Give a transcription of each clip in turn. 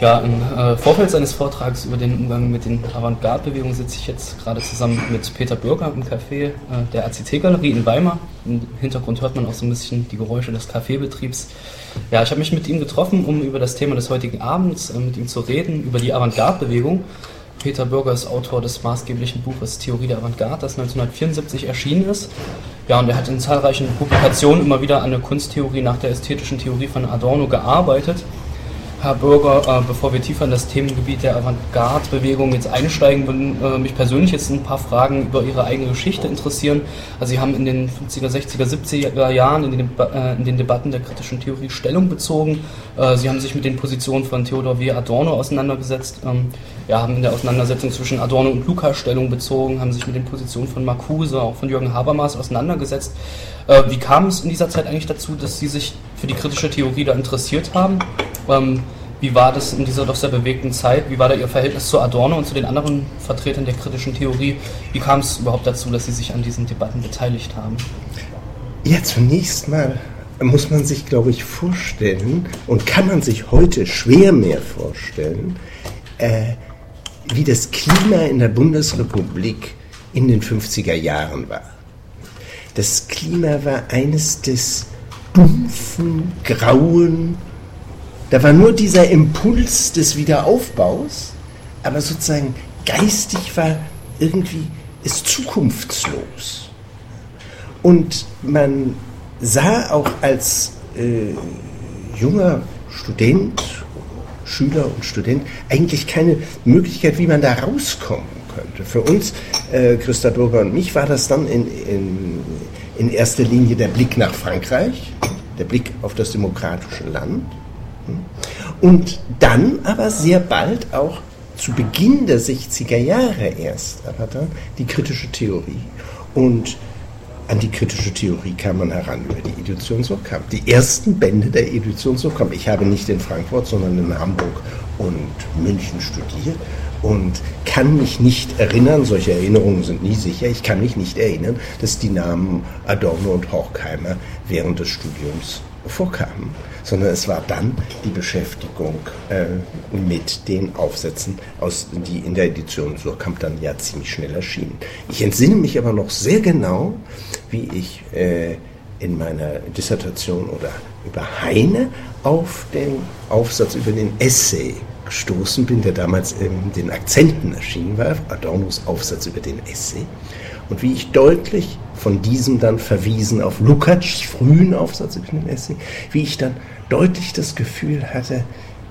Ja, im äh, Vorfeld seines Vortrags über den Umgang mit den Avantgarde-Bewegungen sitze ich jetzt gerade zusammen mit Peter Bürger im Café äh, der ACT-Galerie in Weimar. Im Hintergrund hört man auch so ein bisschen die Geräusche des Kaffeebetriebs. Ja, ich habe mich mit ihm getroffen, um über das Thema des heutigen Abends äh, mit ihm zu reden, über die Avantgarde-Bewegung. Peter Bürger ist Autor des maßgeblichen Buches Theorie der Avantgarde, das 1974 erschienen ist. Ja, und er hat in zahlreichen Publikationen immer wieder an der Kunsttheorie nach der ästhetischen Theorie von Adorno gearbeitet. Herr Bürger, äh, bevor wir tiefer in das Themengebiet der Avantgarde-Bewegung jetzt einsteigen, würden äh, mich persönlich jetzt ein paar Fragen über Ihre eigene Geschichte interessieren. Also Sie haben in den 50er, 60er, 70er Jahren in den, äh, in den Debatten der kritischen Theorie Stellung bezogen. Sie haben sich mit den Positionen von Theodor W. Adorno auseinandergesetzt, ähm, ja, haben in der Auseinandersetzung zwischen Adorno und Luca Stellung bezogen, haben sich mit den Positionen von Marcuse, auch von Jürgen Habermas auseinandergesetzt. Wie kam es in dieser Zeit eigentlich dazu, dass Sie sich für die kritische Theorie da interessiert haben? Ähm, wie war das in dieser doch sehr bewegten Zeit? Wie war da Ihr Verhältnis zu Adorno und zu den anderen Vertretern der kritischen Theorie? Wie kam es überhaupt dazu, dass Sie sich an diesen Debatten beteiligt haben? Ja, zunächst mal muss man sich, glaube ich, vorstellen und kann man sich heute schwer mehr vorstellen, äh, wie das Klima in der Bundesrepublik in den 50er Jahren war. Das Klima war eines des dumpfen, grauen, da war nur dieser Impuls des Wiederaufbaus, aber sozusagen geistig war irgendwie es zukunftslos. Und man sah auch als äh, junger Student, Schüler und Student eigentlich keine Möglichkeit, wie man da rauskommen könnte. Für uns, äh, Christa Burger und mich, war das dann in, in, in erster Linie der Blick nach Frankreich, der Blick auf das demokratische Land und dann aber sehr bald auch zu Beginn der 60er Jahre erst, aber dann die kritische Theorie. Und an die kritische Theorie kam man heran über die Edition Surkamp. Die ersten Bände der Edition Surkamp. Ich habe nicht in Frankfurt, sondern in Hamburg und München studiert und kann mich nicht erinnern, solche Erinnerungen sind nie sicher, ich kann mich nicht erinnern, dass die Namen Adorno und Horkheimer während des Studiums vorkamen sondern es war dann die Beschäftigung äh, mit den Aufsätzen, aus, die in der Edition Surkamp dann ja ziemlich schnell erschienen. Ich entsinne mich aber noch sehr genau, wie ich äh, in meiner Dissertation oder über Heine auf den Aufsatz über den Essay gestoßen bin, der damals in den Akzenten erschienen war, Adornos Aufsatz über den Essay und wie ich deutlich von diesem dann verwiesen auf Lukács frühen Aufsatz über den Essay, wie ich dann deutlich das Gefühl hatte,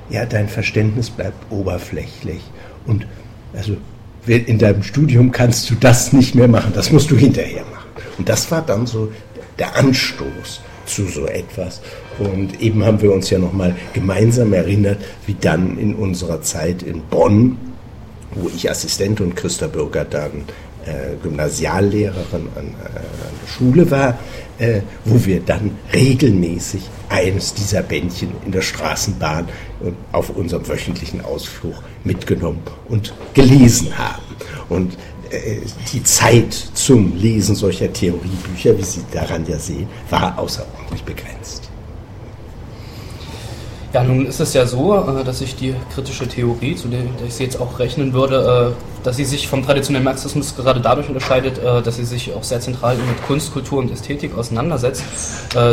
ja, dein Verständnis bleibt oberflächlich und also in deinem Studium kannst du das nicht mehr machen, das musst du hinterher machen. Und das war dann so der Anstoß zu so etwas. Und eben haben wir uns ja nochmal gemeinsam erinnert, wie dann in unserer Zeit in Bonn, wo ich Assistent und Christa Bürger dann Gymnasiallehrerin an, äh, an, der Schule war, äh, wo wir dann regelmäßig eines dieser Bändchen in der Straßenbahn auf unserem wöchentlichen Ausflug mitgenommen und gelesen haben. Und äh, die Zeit zum Lesen solcher Theoriebücher, wie Sie daran ja sehen, war außerordentlich begrenzt. Ja, nun ist es ja so, äh, dass sich die kritische Theorie, zu der ich sie jetzt auch rechnen würde, äh, dass sie sich vom traditionellen Marxismus gerade dadurch unterscheidet, äh, dass sie sich auch sehr zentral mit Kunst, Kultur und Ästhetik auseinandersetzt.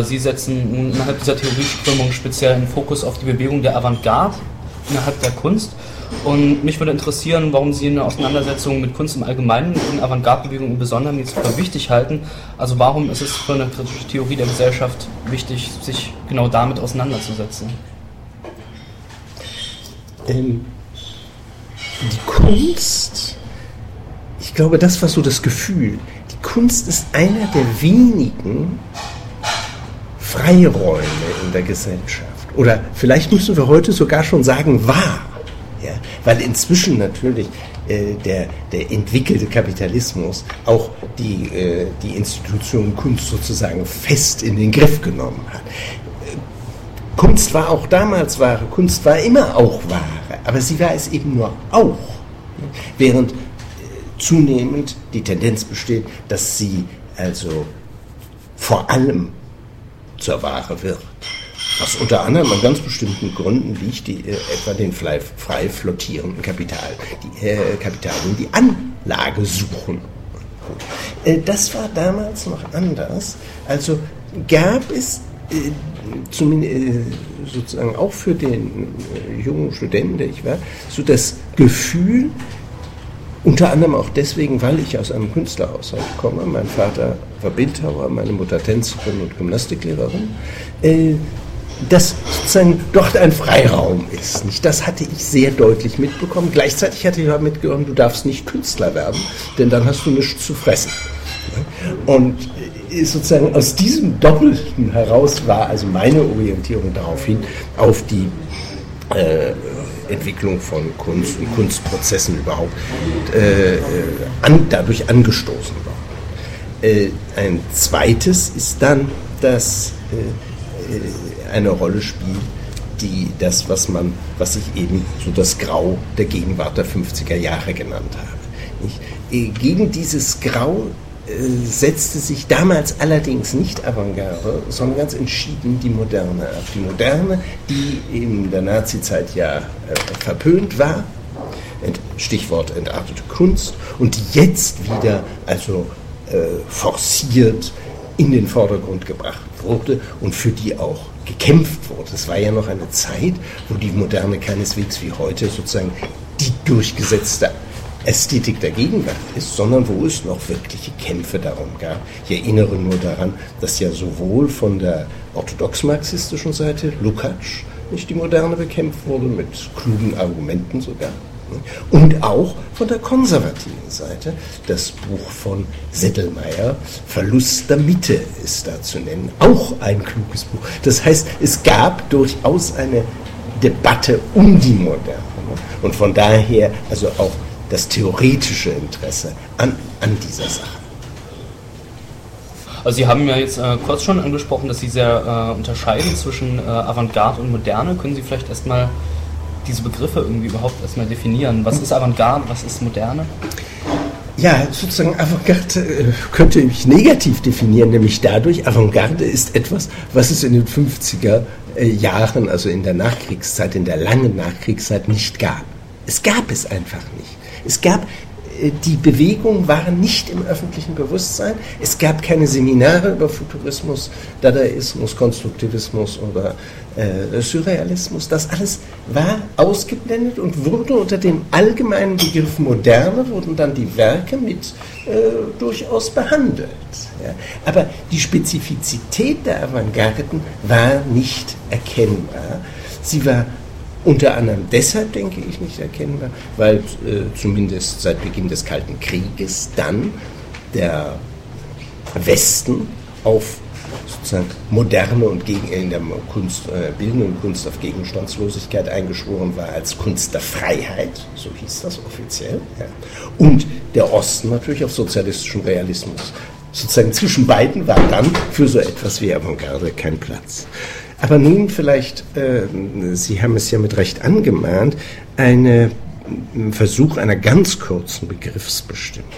Sie setzen innerhalb dieser Theorieströmung speziell einen Fokus auf die Bewegung der Avantgarde innerhalb der Kunst. Und mich würde interessieren, warum Sie eine Auseinandersetzung mit Kunst im Allgemeinen und Avantgarde-Bewegung im Besonderen jetzt für wichtig halten. Also warum ist es für eine kritische Theorie der Gesellschaft wichtig, sich genau damit auseinanderzusetzen? Ähm, die Kunst, ich glaube, das war so das Gefühl, die Kunst ist einer der wenigen Freiräume in der Gesellschaft. Oder vielleicht müssen wir heute sogar schon sagen, war. Ja? Weil inzwischen natürlich äh, der, der entwickelte Kapitalismus auch die, äh, die Institution Kunst sozusagen fest in den Griff genommen hat. Kunst war auch damals Ware, Kunst war immer auch Ware, aber sie war es eben nur auch. Während äh, zunehmend die Tendenz besteht, dass sie also vor allem zur Ware wird. was unter anderem an ganz bestimmten Gründen liegt, die äh, etwa den frei, frei flottierenden Kapital, die äh, Kapitalien, die Anlage suchen. Äh, das war damals noch anders. Also gab es äh, zumindest äh, sozusagen auch für den äh, jungen Studenten, der ich war, so das Gefühl, unter anderem auch deswegen, weil ich aus einem Künstlerhaushalt komme. Mein Vater war Bildhauer, meine Mutter Tänzerin und Gymnastiklehrerin. Äh, dass sozusagen dort ein Freiraum ist. Das hatte ich sehr deutlich mitbekommen. Gleichzeitig hatte ich aber mitbekommen, du darfst nicht Künstler werden, denn dann hast du nichts zu fressen. Und äh, sozusagen aus diesem Doppelten heraus war also meine Orientierung daraufhin auf die äh, Entwicklung von Kunst und Kunstprozessen überhaupt äh, an, dadurch angestoßen worden. Äh, ein zweites ist dann, dass äh, eine Rolle spielt, die das, was man, was ich eben so das Grau der Gegenwart der 50er Jahre genannt habe. Nicht? Äh, gegen dieses Grau setzte sich damals allerdings nicht Avantgarde, sondern ganz entschieden die Moderne ab. Die Moderne, die in der Nazizeit ja äh, verpönt war, Stichwort entartete Kunst, und die jetzt wieder also äh, forciert in den Vordergrund gebracht wurde und für die auch gekämpft wurde. Es war ja noch eine Zeit, wo die Moderne keineswegs wie heute sozusagen die durchgesetzte Ästhetik der Gegenwart ist, sondern wo es noch wirkliche Kämpfe darum gab. Ich erinnere nur daran, dass ja sowohl von der orthodox-marxistischen Seite Lukács nicht die Moderne bekämpft wurde, mit klugen Argumenten sogar, und auch von der konservativen Seite. Das Buch von Seddelmeier, Verlust der Mitte ist da zu nennen. Auch ein kluges Buch. Das heißt, es gab durchaus eine Debatte um die Moderne. Und von daher also auch das theoretische Interesse an, an dieser Sache. Also Sie haben ja jetzt äh, kurz schon angesprochen, dass Sie sehr äh, unterscheiden zwischen äh, Avantgarde und Moderne. Können Sie vielleicht erstmal diese Begriffe irgendwie überhaupt erstmal definieren? Was ist Avantgarde, was ist Moderne? Ja, sozusagen Avantgarde äh, könnte ich negativ definieren, nämlich dadurch, Avantgarde ist etwas, was es in den 50er äh, Jahren, also in der Nachkriegszeit, in der langen Nachkriegszeit nicht gab. Es gab es einfach nicht. Es gab äh, die Bewegungen waren nicht im öffentlichen Bewusstsein. Es gab keine Seminare über Futurismus, Dadaismus, Konstruktivismus oder äh, Surrealismus. Das alles war ausgeblendet und wurde unter dem allgemeinen Begriff Moderne, wurden dann die Werke mit äh, durchaus behandelt. Ja. Aber die Spezifizität der Avantgarden war nicht erkennbar. Sie war unter anderem deshalb, denke ich, nicht erkennbar, weil äh, zumindest seit Beginn des Kalten Krieges dann der Westen auf sozusagen moderne und gegen, in der Kunst, äh, bildenden Kunst auf Gegenstandslosigkeit eingeschworen war als Kunst der Freiheit, so hieß das offiziell, ja. und der Osten natürlich auf sozialistischen Realismus. Sozusagen zwischen beiden war dann für so etwas wie Avantgarde kein Platz. Aber nun vielleicht, äh, Sie haben es ja mit Recht angemahnt, ein Versuch einer ganz kurzen Begriffsbestimmung.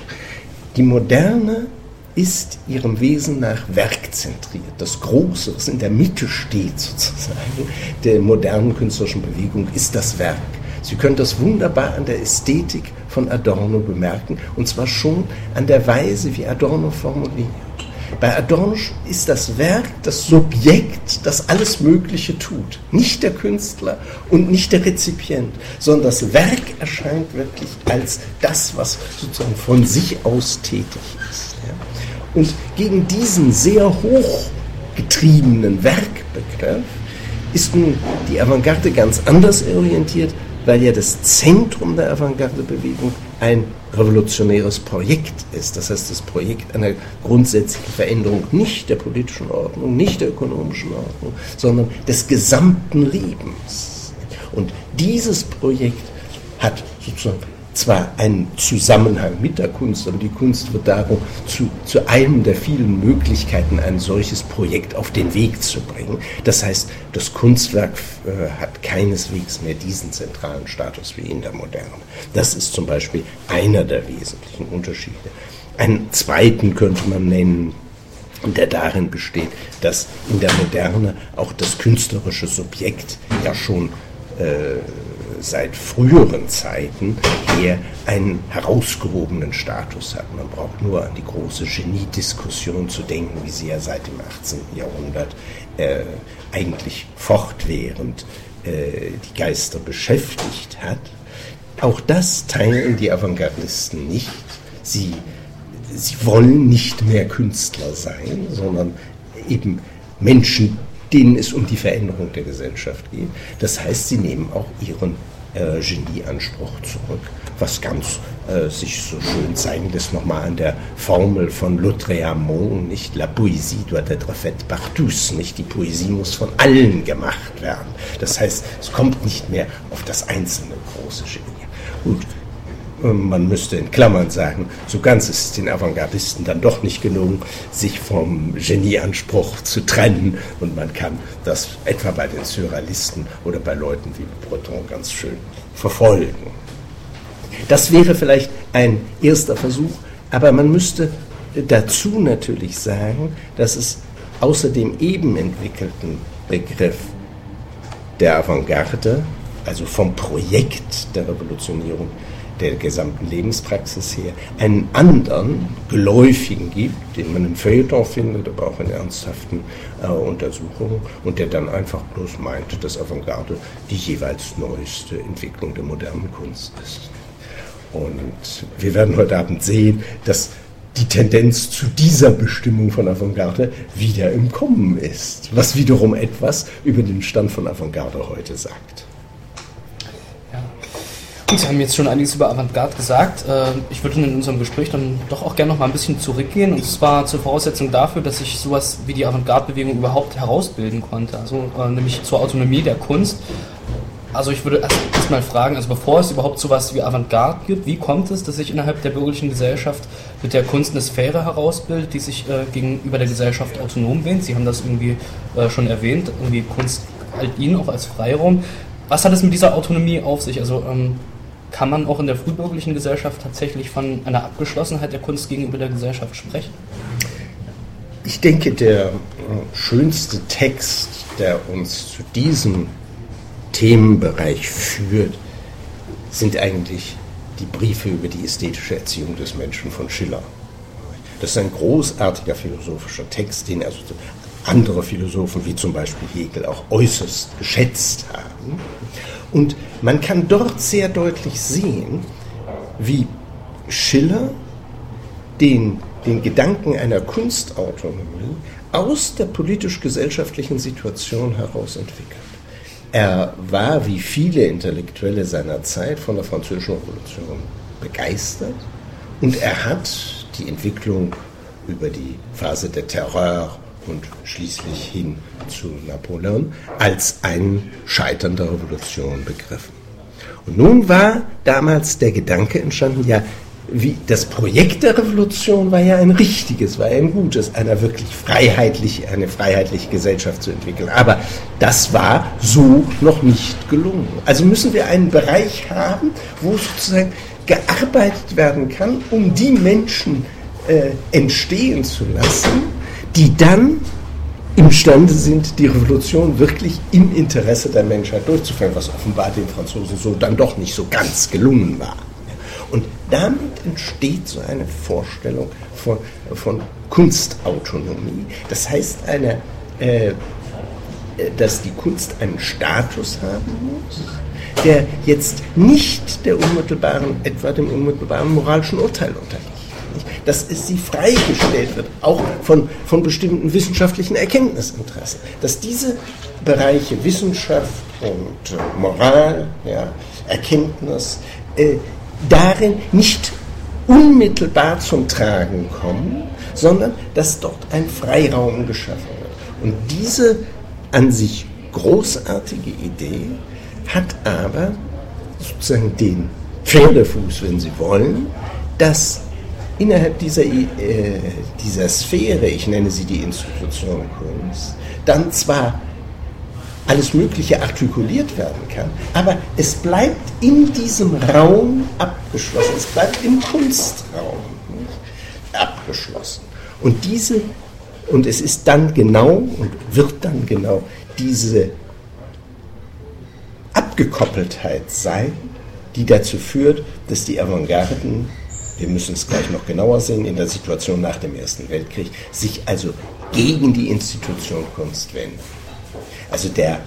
Die Moderne ist ihrem Wesen nach werkzentriert. Das Große, was in der Mitte steht sozusagen, der modernen künstlerischen Bewegung, ist das Werk. Sie können das wunderbar an der Ästhetik von Adorno bemerken, und zwar schon an der Weise, wie Adorno formuliert. Bei Adorno ist das Werk das Subjekt, das alles Mögliche tut. Nicht der Künstler und nicht der Rezipient, sondern das Werk erscheint wirklich als das, was sozusagen von sich aus tätig ist. Und gegen diesen sehr hochgetriebenen Werkbegriff ist nun die Avantgarde ganz anders orientiert, weil ja das Zentrum der Avantgarde-Bewegung ein revolutionäres Projekt ist. Das heißt, das Projekt einer grundsätzlichen Veränderung nicht der politischen Ordnung, nicht der ökonomischen Ordnung, sondern des gesamten Lebens. Und dieses Projekt hat sozusagen zwar einen Zusammenhang mit der Kunst, aber die Kunst wird darum zu, zu einem der vielen Möglichkeiten, ein solches Projekt auf den Weg zu bringen. Das heißt, das Kunstwerk äh, hat keineswegs mehr diesen zentralen Status wie in der Moderne. Das ist zum Beispiel einer der wesentlichen Unterschiede. Einen zweiten könnte man nennen, der darin besteht, dass in der Moderne auch das künstlerische Subjekt ja schon äh, seit früheren Zeiten her einen herausgehobenen Status hat. Man braucht nur an die große Geniediskussion zu denken, wie sie ja seit dem 18. Jahrhundert äh, eigentlich fortwährend äh, die Geister beschäftigt hat. Auch das teilen die Avantgardisten nicht. Sie, sie wollen nicht mehr Künstler sein, sondern eben Menschen, denen es um die Veränderung der Gesellschaft geht. Das heißt, sie nehmen auch ihren äh, Genieanspruch zurück, was ganz äh, sich so schön zeigen lässt, nochmal an der Formel von Lautréamont, nicht? La poésie doit être faite par tous, nicht? Die Poesie muss von allen gemacht werden. Das heißt, es kommt nicht mehr auf das einzelne große Genie. Gut, man müsste in Klammern sagen, so ganz ist es den Avantgardisten dann doch nicht gelungen, sich vom Genieanspruch zu trennen. Und man kann das etwa bei den Surrealisten oder bei Leuten wie Breton ganz schön verfolgen. Das wäre vielleicht ein erster Versuch, aber man müsste dazu natürlich sagen, dass es außer dem eben entwickelten Begriff der Avantgarde, also vom Projekt der Revolutionierung, der gesamten Lebenspraxis her einen anderen geläufigen gibt, den man im Feuilleton findet, aber auch in ernsthaften äh, Untersuchungen und der dann einfach bloß meinte, dass Avantgarde die jeweils neueste Entwicklung der modernen Kunst ist. Und wir werden heute Abend sehen, dass die Tendenz zu dieser Bestimmung von Avantgarde wieder im Kommen ist, was wiederum etwas über den Stand von Avantgarde heute sagt. Sie haben jetzt schon einiges über Avantgarde gesagt. Äh, ich würde in unserem Gespräch dann doch auch gerne noch mal ein bisschen zurückgehen. Und zwar zur Voraussetzung dafür, dass ich sowas wie die Avantgarde-Bewegung überhaupt herausbilden konnte. Also äh, nämlich zur Autonomie der Kunst. Also ich würde erst, mal fragen, also bevor es überhaupt sowas wie Avantgarde gibt, wie kommt es, dass sich innerhalb der bürgerlichen Gesellschaft mit der Kunst eine Sphäre herausbildet, die sich äh, gegenüber der Gesellschaft autonom wähnt? Sie haben das irgendwie äh, schon erwähnt, irgendwie Kunst halt ihn auch als Freiraum. Was hat es mit dieser Autonomie auf sich? Also ähm, kann man auch in der frühbürgerlichen Gesellschaft tatsächlich von einer Abgeschlossenheit der Kunst gegenüber der Gesellschaft sprechen? Ich denke, der äh, schönste Text, der uns zu diesem Themenbereich führt, sind eigentlich die Briefe über die ästhetische Erziehung des Menschen von Schiller. Das ist ein großartiger philosophischer Text, den also andere Philosophen wie zum Beispiel Hegel auch äußerst geschätzt haben. Und man kann dort sehr deutlich sehen, wie Schiller den, den Gedanken einer Kunstautonomie aus der politisch-gesellschaftlichen Situation heraus entwickelt. Er war, wie viele Intellektuelle seiner Zeit, von der Französischen Revolution begeistert und er hat die Entwicklung über die Phase der Terror und schließlich hin zu Napoleon als ein Scheitern der Revolution begriffen. Und nun war damals der Gedanke entstanden, ja, wie das Projekt der Revolution war ja ein richtiges, war ja ein gutes, einer wirklich freiheitlich, eine freiheitliche Gesellschaft zu entwickeln. Aber das war so noch nicht gelungen. Also müssen wir einen Bereich haben, wo sozusagen gearbeitet werden kann, um die Menschen äh, entstehen zu lassen, die dann imstande sind, die Revolution wirklich im Interesse der Menschheit durchzuführen, was offenbar den Franzosen so dann doch nicht so ganz gelungen war. Und damit entsteht so eine Vorstellung von, von Kunstautonomie. Das heißt, eine, äh, dass die Kunst einen Status haben muss, der jetzt nicht der unmittelbaren, etwa dem unmittelbaren moralischen Urteil unterliegt dass es sie freigestellt wird, auch von, von bestimmten wissenschaftlichen Erkenntnisinteressen. Dass diese Bereiche Wissenschaft und Moral, ja, Erkenntnis, äh, darin nicht unmittelbar zum Tragen kommen, sondern dass dort ein Freiraum geschaffen wird. Und diese an sich großartige Idee hat aber sozusagen den Pferdefuß, wenn Sie wollen, dass innerhalb dieser, äh, dieser Sphäre, ich nenne sie die Institution Kunst, dann zwar alles Mögliche artikuliert werden kann, aber es bleibt in diesem Raum abgeschlossen, es bleibt im Kunstraum abgeschlossen. Und diese Und es ist dann genau und wird dann genau diese Abgekoppeltheit sein, die dazu führt, dass die Avantgarden, wir müssen es gleich noch genauer sehen, in der Situation nach dem Ersten Weltkrieg, sich also gegen die Institution Kunst wenden. Also der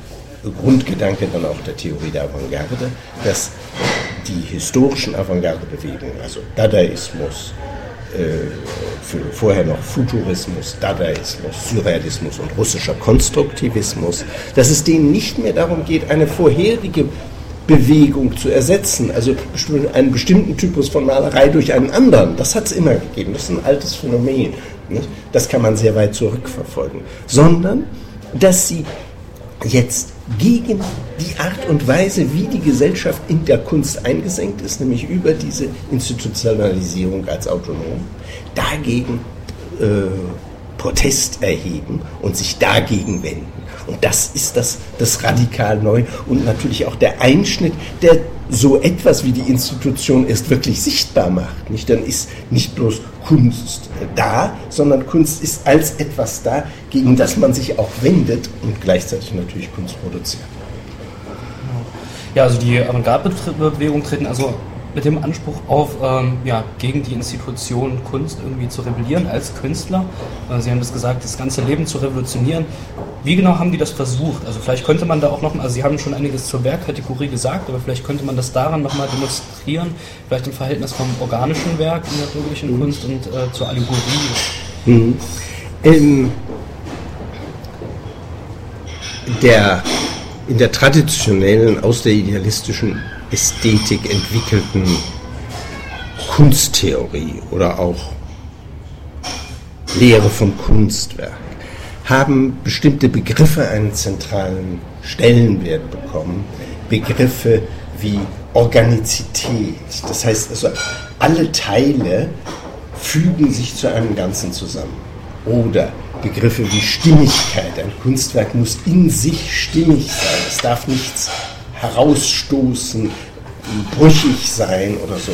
Grundgedanke dann auch der Theorie der Avantgarde, dass die historischen Avantgarde-Bewegungen, also Dadaismus, äh, vorher noch Futurismus, Dadaismus, Surrealismus und russischer Konstruktivismus, dass es denen nicht mehr darum geht, eine vorherige Bewegung zu ersetzen, also einen bestimmten Typus von Malerei durch einen anderen. Das hat es immer gegeben, das ist ein altes Phänomen. Das kann man sehr weit zurückverfolgen. Sondern, dass sie jetzt gegen die Art und Weise, wie die Gesellschaft in der Kunst eingesenkt ist, nämlich über diese Institutionalisierung als autonom, dagegen äh, Protest erheben und sich dagegen wenden. Und das ist das, das radikal neu und natürlich auch der Einschnitt, der so etwas wie die Institution erst wirklich sichtbar macht. Nicht? Dann ist nicht bloß Kunst da, sondern Kunst ist als etwas da, gegen das man sich auch wendet und gleichzeitig natürlich Kunst produziert. Ja, also die Avantgarde-Bewegung treten also mit dem Anspruch auf, ähm, ja, gegen die Institution Kunst irgendwie zu rebellieren als Künstler. Äh, Sie haben das gesagt, das ganze Leben zu revolutionieren. Wie genau haben die das versucht? Also vielleicht könnte man da auch noch, also Sie haben schon einiges zur Werkkategorie gesagt, aber vielleicht könnte man das daran nochmal demonstrieren, vielleicht im Verhältnis vom organischen Werk in der bürgerlichen mhm. Kunst und äh, zur Allegorie. Mhm. Ähm, der, in der traditionellen, aus der idealistischen Ästhetik entwickelten Kunsttheorie oder auch Lehre vom Kunstwerk haben bestimmte Begriffe einen zentralen Stellenwert bekommen. Begriffe wie Organizität. Das heißt also, alle Teile fügen sich zu einem Ganzen zusammen. Oder Begriffe wie Stimmigkeit. Ein Kunstwerk muss in sich stimmig sein. Es darf nichts herausstoßen, brüchig sein oder so.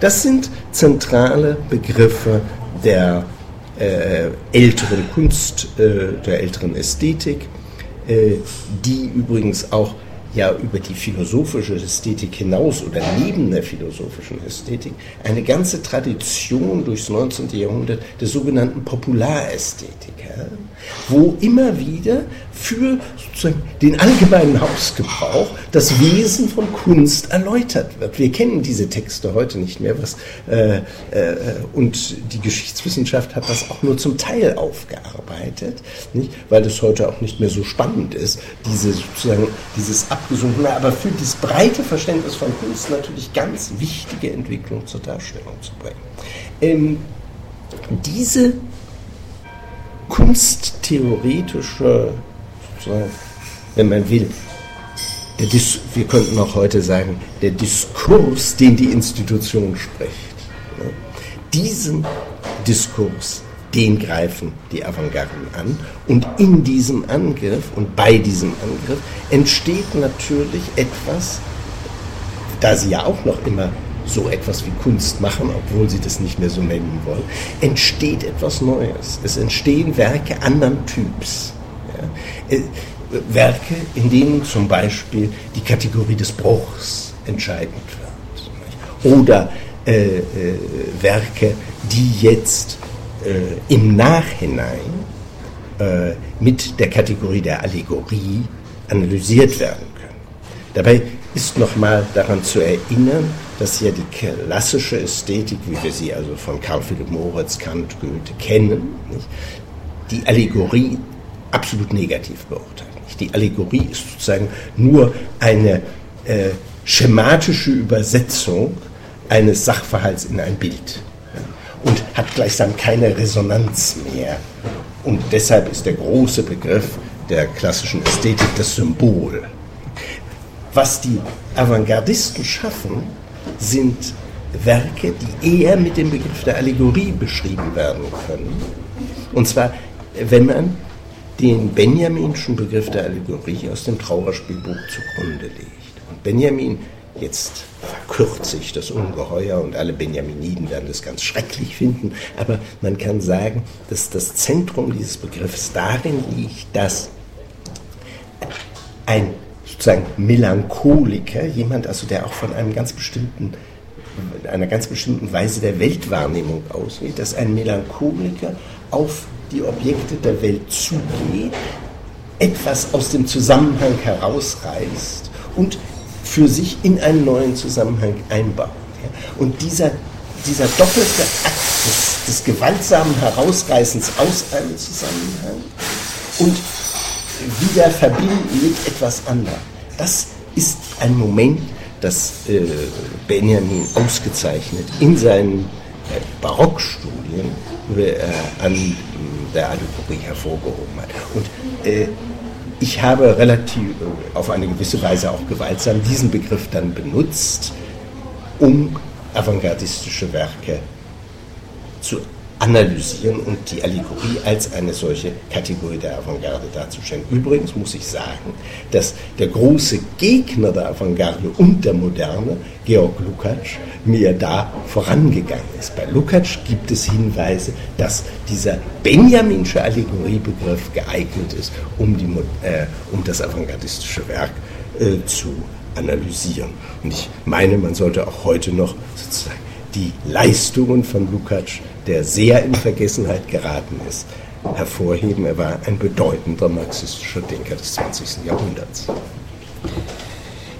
Das sind zentrale Begriffe der äh, älteren Kunst, äh, der älteren Ästhetik, äh, die übrigens auch ja über die philosophische Ästhetik hinaus oder neben der philosophischen Ästhetik eine ganze Tradition durchs 19. Jahrhundert der sogenannten Popularästhetik, ja, wo immer wieder für den allgemeinen Hausgebrauch das Wesen von Kunst erläutert wird. Wir kennen diese Texte heute nicht mehr, was, äh, äh, und die Geschichtswissenschaft hat das auch nur zum Teil aufgearbeitet, nicht? weil es heute auch nicht mehr so spannend ist, diese, sozusagen, dieses abgesunkene, aber für das breite Verständnis von Kunst natürlich ganz wichtige Entwicklung zur Darstellung zu bringen. Ähm, diese kunsttheoretische so, wenn man will. Wir könnten auch heute sagen, der Diskurs, den die Institution spricht. Ne? Diesen Diskurs, den greifen die Avantgarden an. Und in diesem Angriff und bei diesem Angriff entsteht natürlich etwas, da sie ja auch noch immer so etwas wie Kunst machen, obwohl sie das nicht mehr so nennen wollen, entsteht etwas Neues. Es entstehen Werke anderen Typs. Äh, Werke, in denen zum Beispiel die Kategorie des Bruchs entscheidend wird. Oder äh, äh, Werke, die jetzt äh, im Nachhinein äh, mit der Kategorie der Allegorie analysiert werden können. Dabei ist nochmal daran zu erinnern, dass ja die klassische Ästhetik, wie wir sie also von Karl Philipp Moritz, Kant, Goethe kennen, nicht, die Allegorie absolut negativ beurteilt. Die Allegorie ist sozusagen nur eine äh, schematische Übersetzung eines Sachverhalts in ein Bild und hat gleichsam keine Resonanz mehr. Und deshalb ist der große Begriff der klassischen Ästhetik das Symbol. Was die Avantgardisten schaffen, sind Werke, die eher mit dem Begriff der Allegorie beschrieben werden können. Und zwar, wenn man den Benjaminschen Begriff der Allegorie aus dem Trauerspielbuch zugrunde legt. Und Benjamin Jetzt verkürze ich das ungeheuer und alle Benjaminiden werden das ganz schrecklich finden, aber man kann sagen, dass das Zentrum dieses Begriffs darin liegt, dass ein sozusagen Melancholiker, jemand also, der auch von einem ganz bestimmten einer ganz bestimmten Weise der Weltwahrnehmung ausgeht, dass ein Melancholiker auf die Objekte der Welt zugeht, etwas aus dem Zusammenhang herausreißt und für sich in einen neuen Zusammenhang einbaut. Und dieser, dieser doppelte Akt des, des gewaltsamen Herausreißens aus einem Zusammenhang und wieder verbinden mit etwas anderem, das ist ein Moment, das äh, Benjamin ausgezeichnet in seinen äh, Barockstudien äh, an der Allegorie hervorgehoben hat. Und äh, ich habe relativ äh, auf eine gewisse Weise auch gewaltsam diesen Begriff dann benutzt, um avantgardistische Werke zu analysieren und die Allegorie als eine solche Kategorie der Avantgarde darzustellen. Übrigens muss ich sagen, dass der große Gegner der Avantgarde und der Moderne, Georg Lukács, mir da vorangegangen ist. Bei Lukács gibt es Hinweise, dass dieser Benjaminsche Allegoriebegriff geeignet ist, um, die, äh, um das avantgardistische Werk äh, zu analysieren. Und ich meine, man sollte auch heute noch sozusagen die Leistungen von Lukács der sehr in Vergessenheit geraten ist, hervorheben. Er war ein bedeutender marxistischer Denker des 20. Jahrhunderts.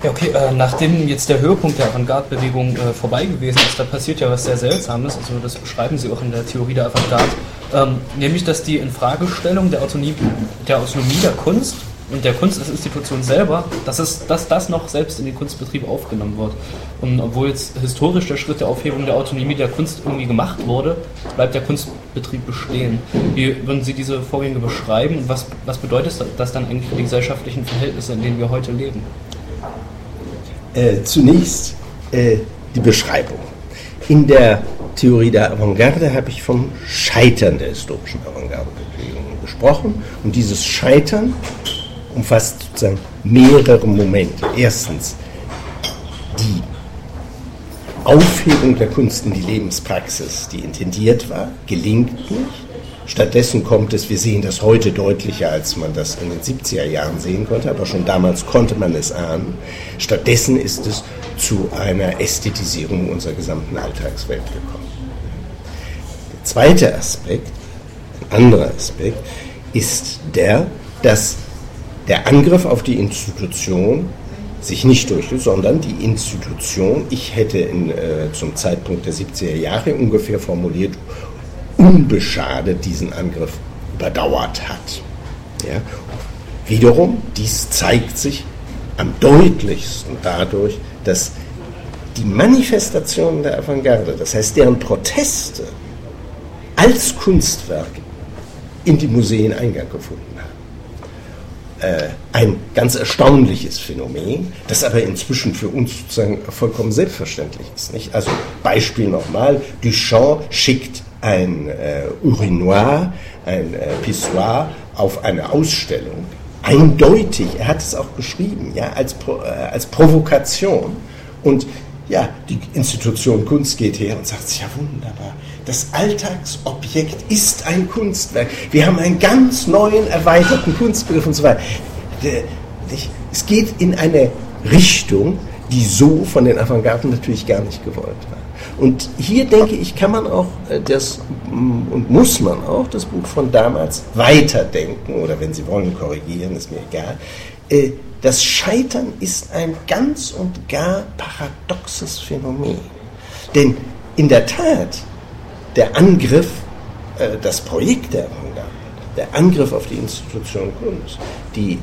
Ja, okay, äh, nachdem jetzt der Höhepunkt der Avantgarde-Bewegung äh, vorbei gewesen ist, da passiert ja was sehr Seltsames, also das beschreiben Sie auch in der Theorie der Avantgarde, ähm, nämlich dass die Infragestellung der Autonomie der, Autonomie der Kunst und der Kunst als Institution selber, dass, es, dass das noch selbst in den Kunstbetrieb aufgenommen wird. Und obwohl jetzt historisch der Schritt der Aufhebung der Autonomie der Kunst irgendwie gemacht wurde, bleibt der Kunstbetrieb bestehen. Wie würden Sie diese Vorgänge beschreiben und was, was bedeutet das dann eigentlich für die gesellschaftlichen Verhältnisse, in denen wir heute leben? Äh, zunächst äh, die Beschreibung. In der Theorie der Avantgarde habe ich vom Scheitern der historischen Avantgarde-Bewegung gesprochen. Und dieses Scheitern umfasst sozusagen mehrere Momente. Erstens die Aufhebung der Kunst in die Lebenspraxis, die intendiert war, gelingt nicht. Stattdessen kommt es, wir sehen das heute deutlicher, als man das in den 70er Jahren sehen konnte, aber schon damals konnte man es ahnen. Stattdessen ist es zu einer Ästhetisierung unserer gesamten Alltagswelt gekommen. Der zweite Aspekt, ein anderer Aspekt, ist der, dass der Angriff auf die Institution sich nicht durchführt, sondern die Institution, ich hätte in, äh, zum Zeitpunkt der 70er Jahre ungefähr formuliert, unbeschadet diesen Angriff überdauert hat. Ja? Wiederum, dies zeigt sich am deutlichsten dadurch, dass die Manifestationen der Avantgarde, das heißt deren Proteste als Kunstwerk in die Museen Eingang gefunden äh, ein ganz erstaunliches Phänomen, das aber inzwischen für uns sozusagen vollkommen selbstverständlich ist. Nicht? Also Beispiel nochmal, Duchamp schickt ein äh, Urinoir, ein äh, Pissoir auf eine Ausstellung. Eindeutig, er hat es auch geschrieben, ja, als, Pro, äh, als Provokation. Und ja, die Institution Kunst geht her und sagt, ja wunderbar, das Alltagsobjekt ist ein Kunstwerk. Wir haben einen ganz neuen, erweiterten Kunstbegriff und so weiter. Es geht in eine Richtung, die so von den Avantgarden natürlich gar nicht gewollt war. Und hier denke ich, kann man auch äh, das mm, und muss man auch das Buch von damals weiterdenken oder wenn Sie wollen korrigieren, ist mir egal. Äh, das Scheitern ist ein ganz und gar paradoxes Phänomen. Denn in der Tat der Angriff, äh, das Projekt der Avantgarde, der Angriff auf die Institution Kunst, die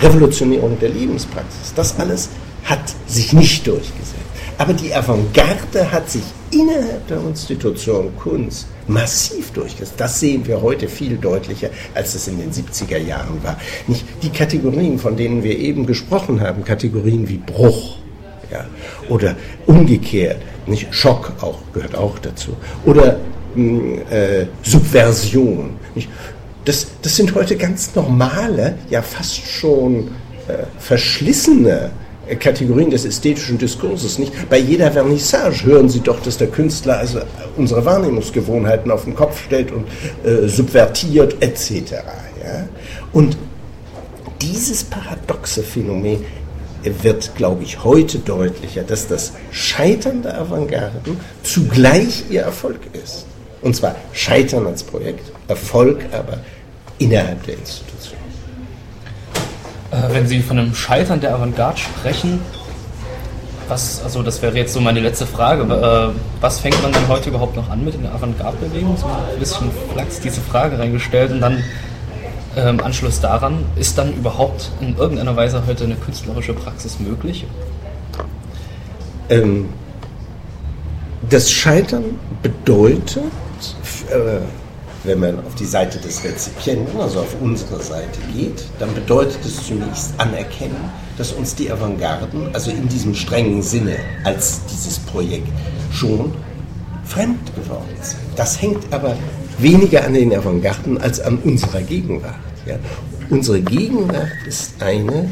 Revolutionierung der Lebenspraxis, das alles hat sich nicht durchgesetzt. Aber die Avantgarde hat sich innerhalb der Institution Kunst massiv durchgesetzt. Das sehen wir heute viel deutlicher, als es in den 70er Jahren war. Nicht die Kategorien, von denen wir eben gesprochen haben, Kategorien wie Bruch, ja, oder umgekehrt, nicht Schock auch gehört auch dazu, oder hm, äh, Subversion. Nicht? Das, das sind heute ganz normale, ja fast schon äh, verschlissene Kategorien des ästhetischen Diskurses nicht. Bei jeder Vernissage hören Sie doch, dass der Künstler also unsere Wahrnehmungsgewohnheiten auf den Kopf stellt und äh, subvertiert etc. Ja? Und dieses paradoxe Phänomen wird, glaube ich, heute deutlicher, dass das Scheitern der Avantgarden zugleich ihr Erfolg ist. Und zwar Scheitern als Projekt, Erfolg aber innerhalb der Institution. Äh, wenn Sie von einem Scheitern der Avantgarde sprechen, was, also das wäre jetzt so meine letzte Frage, äh, was fängt man denn heute überhaupt noch an mit in der Avantgarde-Bewegung? So ein bisschen flachs diese Frage reingestellt und dann äh, im Anschluss daran, ist dann überhaupt in irgendeiner Weise heute eine künstlerische Praxis möglich? Ähm, das Scheitern bedeutet, äh, wenn man auf die Seite des Rezipienten, also auf unsere Seite geht, dann bedeutet es zunächst anerkennen, dass uns die Avantgarden, also in diesem strengen Sinne als dieses Projekt, schon fremd geworden sind. Das hängt aber weniger an den Avantgarden als an unserer Gegenwart. Ja. Unsere Gegenwart ist eine,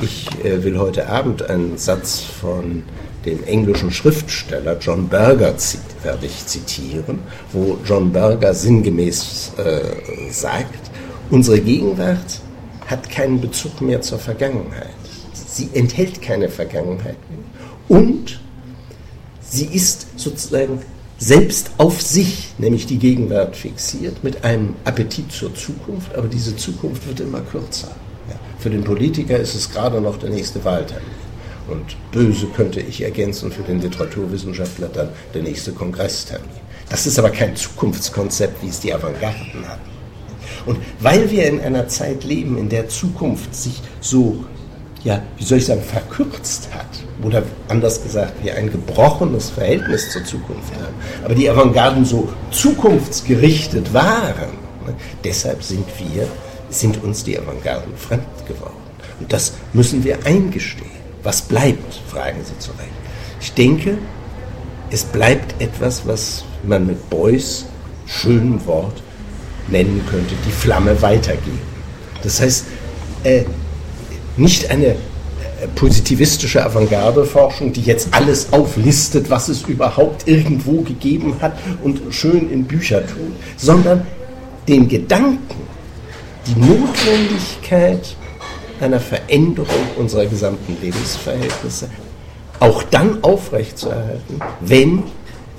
ich äh, will heute Abend einen Satz von dem englischen Schriftsteller John Berger werde ich zitieren, wo John Berger sinngemäß äh, sagt, unsere Gegenwart hat keinen Bezug mehr zur Vergangenheit. Sie enthält keine Vergangenheit mehr. Und sie ist sozusagen selbst auf sich, nämlich die Gegenwart fixiert, mit einem Appetit zur Zukunft, aber diese Zukunft wird immer kürzer. Ja. Für den Politiker ist es gerade noch der nächste Wahltermin. Und böse könnte ich ergänzen für den Literaturwissenschaftler dann der nächste Kongresstermin. Das ist aber kein Zukunftskonzept, wie es die Avantgarden hatten. Und weil wir in einer Zeit leben, in der Zukunft sich so, ja, wie soll ich sagen, verkürzt hat, oder anders gesagt, wir ein gebrochenes Verhältnis zur Zukunft haben, aber die Avantgarden so zukunftsgerichtet waren, ne, deshalb sind wir, sind uns die Avantgarden fremd geworden. Und das müssen wir eingestehen. Was bleibt, fragen Sie zu Recht. Ich denke, es bleibt etwas, was man mit Beuys schönem Wort nennen könnte, die Flamme weitergeben. Das heißt, äh, nicht eine äh, positivistische Avantgarde-Forschung, die jetzt alles auflistet, was es überhaupt irgendwo gegeben hat und schön in Bücher tut, sondern den Gedanken, die Notwendigkeit einer Veränderung unserer gesamten Lebensverhältnisse auch dann aufrechtzuerhalten, wenn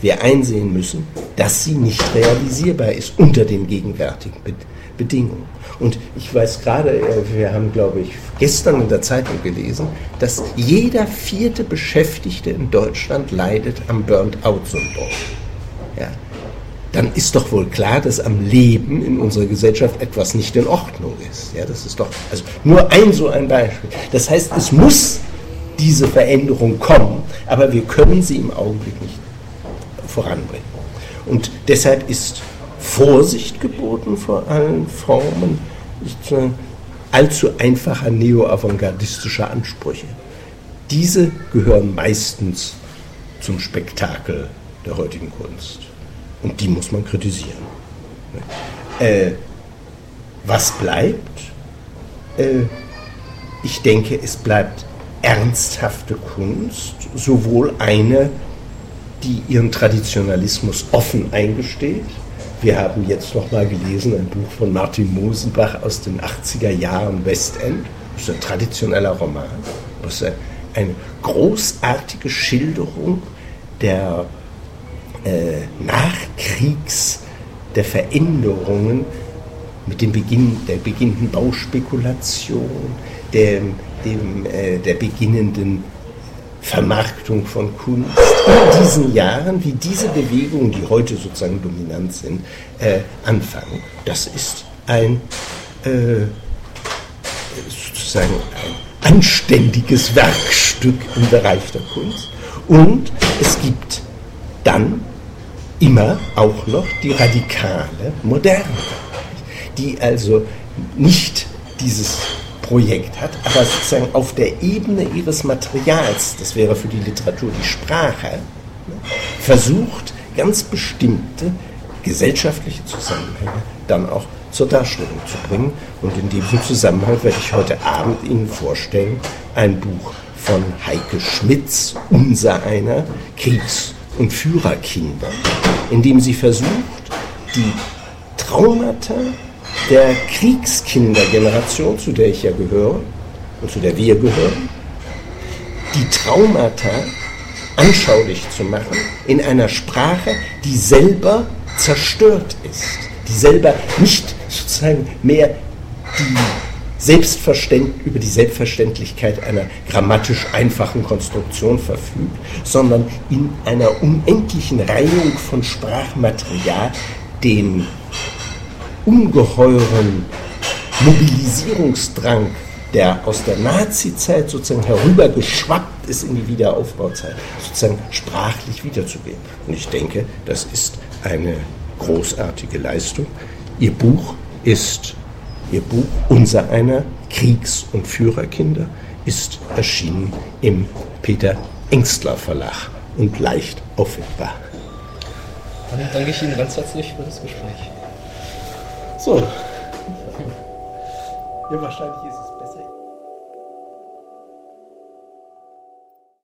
wir einsehen müssen, dass sie nicht realisierbar ist unter den gegenwärtigen Bedingungen. Und ich weiß gerade, äh, wir haben, glaube ich, gestern in der Zeitung gelesen, dass jeder vierte Beschäftigte in Deutschland leidet am Burnt-out-Syndrom. Ja dann ist doch wohl klar, dass am Leben in unserer Gesellschaft etwas nicht in Ordnung ist. Ja, das ist doch also nur ein so ein Beispiel. Das heißt, es muss diese Veränderung kommen, aber wir können sie im Augenblick nicht voranbringen. Und deshalb ist Vorsicht geboten vor allen Formen allzu einfacher neo-avantgardistischer Ansprüche. Diese gehören meistens zum Spektakel der heutigen Kunst. Und die muss man kritisieren. Äh, was bleibt? Äh, ich denke, es bleibt ernsthafte Kunst, sowohl eine, die ihren Traditionalismus offen eingesteht. Wir haben jetzt noch mal gelesen ein Buch von Martin Mosenbach aus den 80er Jahren Westend. Das ist ein traditioneller Roman. Das ist eine großartige Schilderung der äh, Nachkriegs der Veränderungen mit dem Beginn der beginnenden Bauspekulation, dem, dem, äh, der beginnenden Vermarktung von Kunst in diesen Jahren, wie diese Bewegungen, die heute sozusagen dominant sind, äh, anfangen. Das ist ein äh, sozusagen ein anständiges Werkstück im Bereich der Kunst. Und es gibt dann immer auch noch die radikale Moderne, die also nicht dieses Projekt hat, aber sozusagen auf der Ebene ihres Materials, das wäre für die Literatur die Sprache, versucht, ganz bestimmte gesellschaftliche Zusammenhänge dann auch zur Darstellung zu bringen. Und in diesem Zusammenhang werde ich heute Abend Ihnen vorstellen ein Buch von Heike Schmitz, Unser einer, Kriegs- und Führerkinder, in dem sie versucht, die Traumata der Kriegskindergeneration, zu der ich ja gehöre und zu der wir gehören, die Traumata anschaulich zu machen in einer Sprache, die selber zerstört ist, die selber nicht sozusagen mehr die Selbstverständ über die Selbstverständlichkeit einer grammatisch einfachen Konstruktion verfügt, sondern in einer unendlichen Reihung von Sprachmaterial den ungeheuren Mobilisierungsdrang, der aus der Nazizeit sozusagen herübergeschwappt ist in die Wiederaufbauzeit, sozusagen sprachlich wiederzugeben. Und ich denke, das ist eine großartige Leistung. Ihr Buch ist Ihr Buch Unser einer Kriegs- und Führerkinder ist erschienen im Peter Engstler Verlag und leicht auffindbar. Dann danke ich Ihnen ganz herzlich für das Gespräch. So. Ja, wahrscheinlich.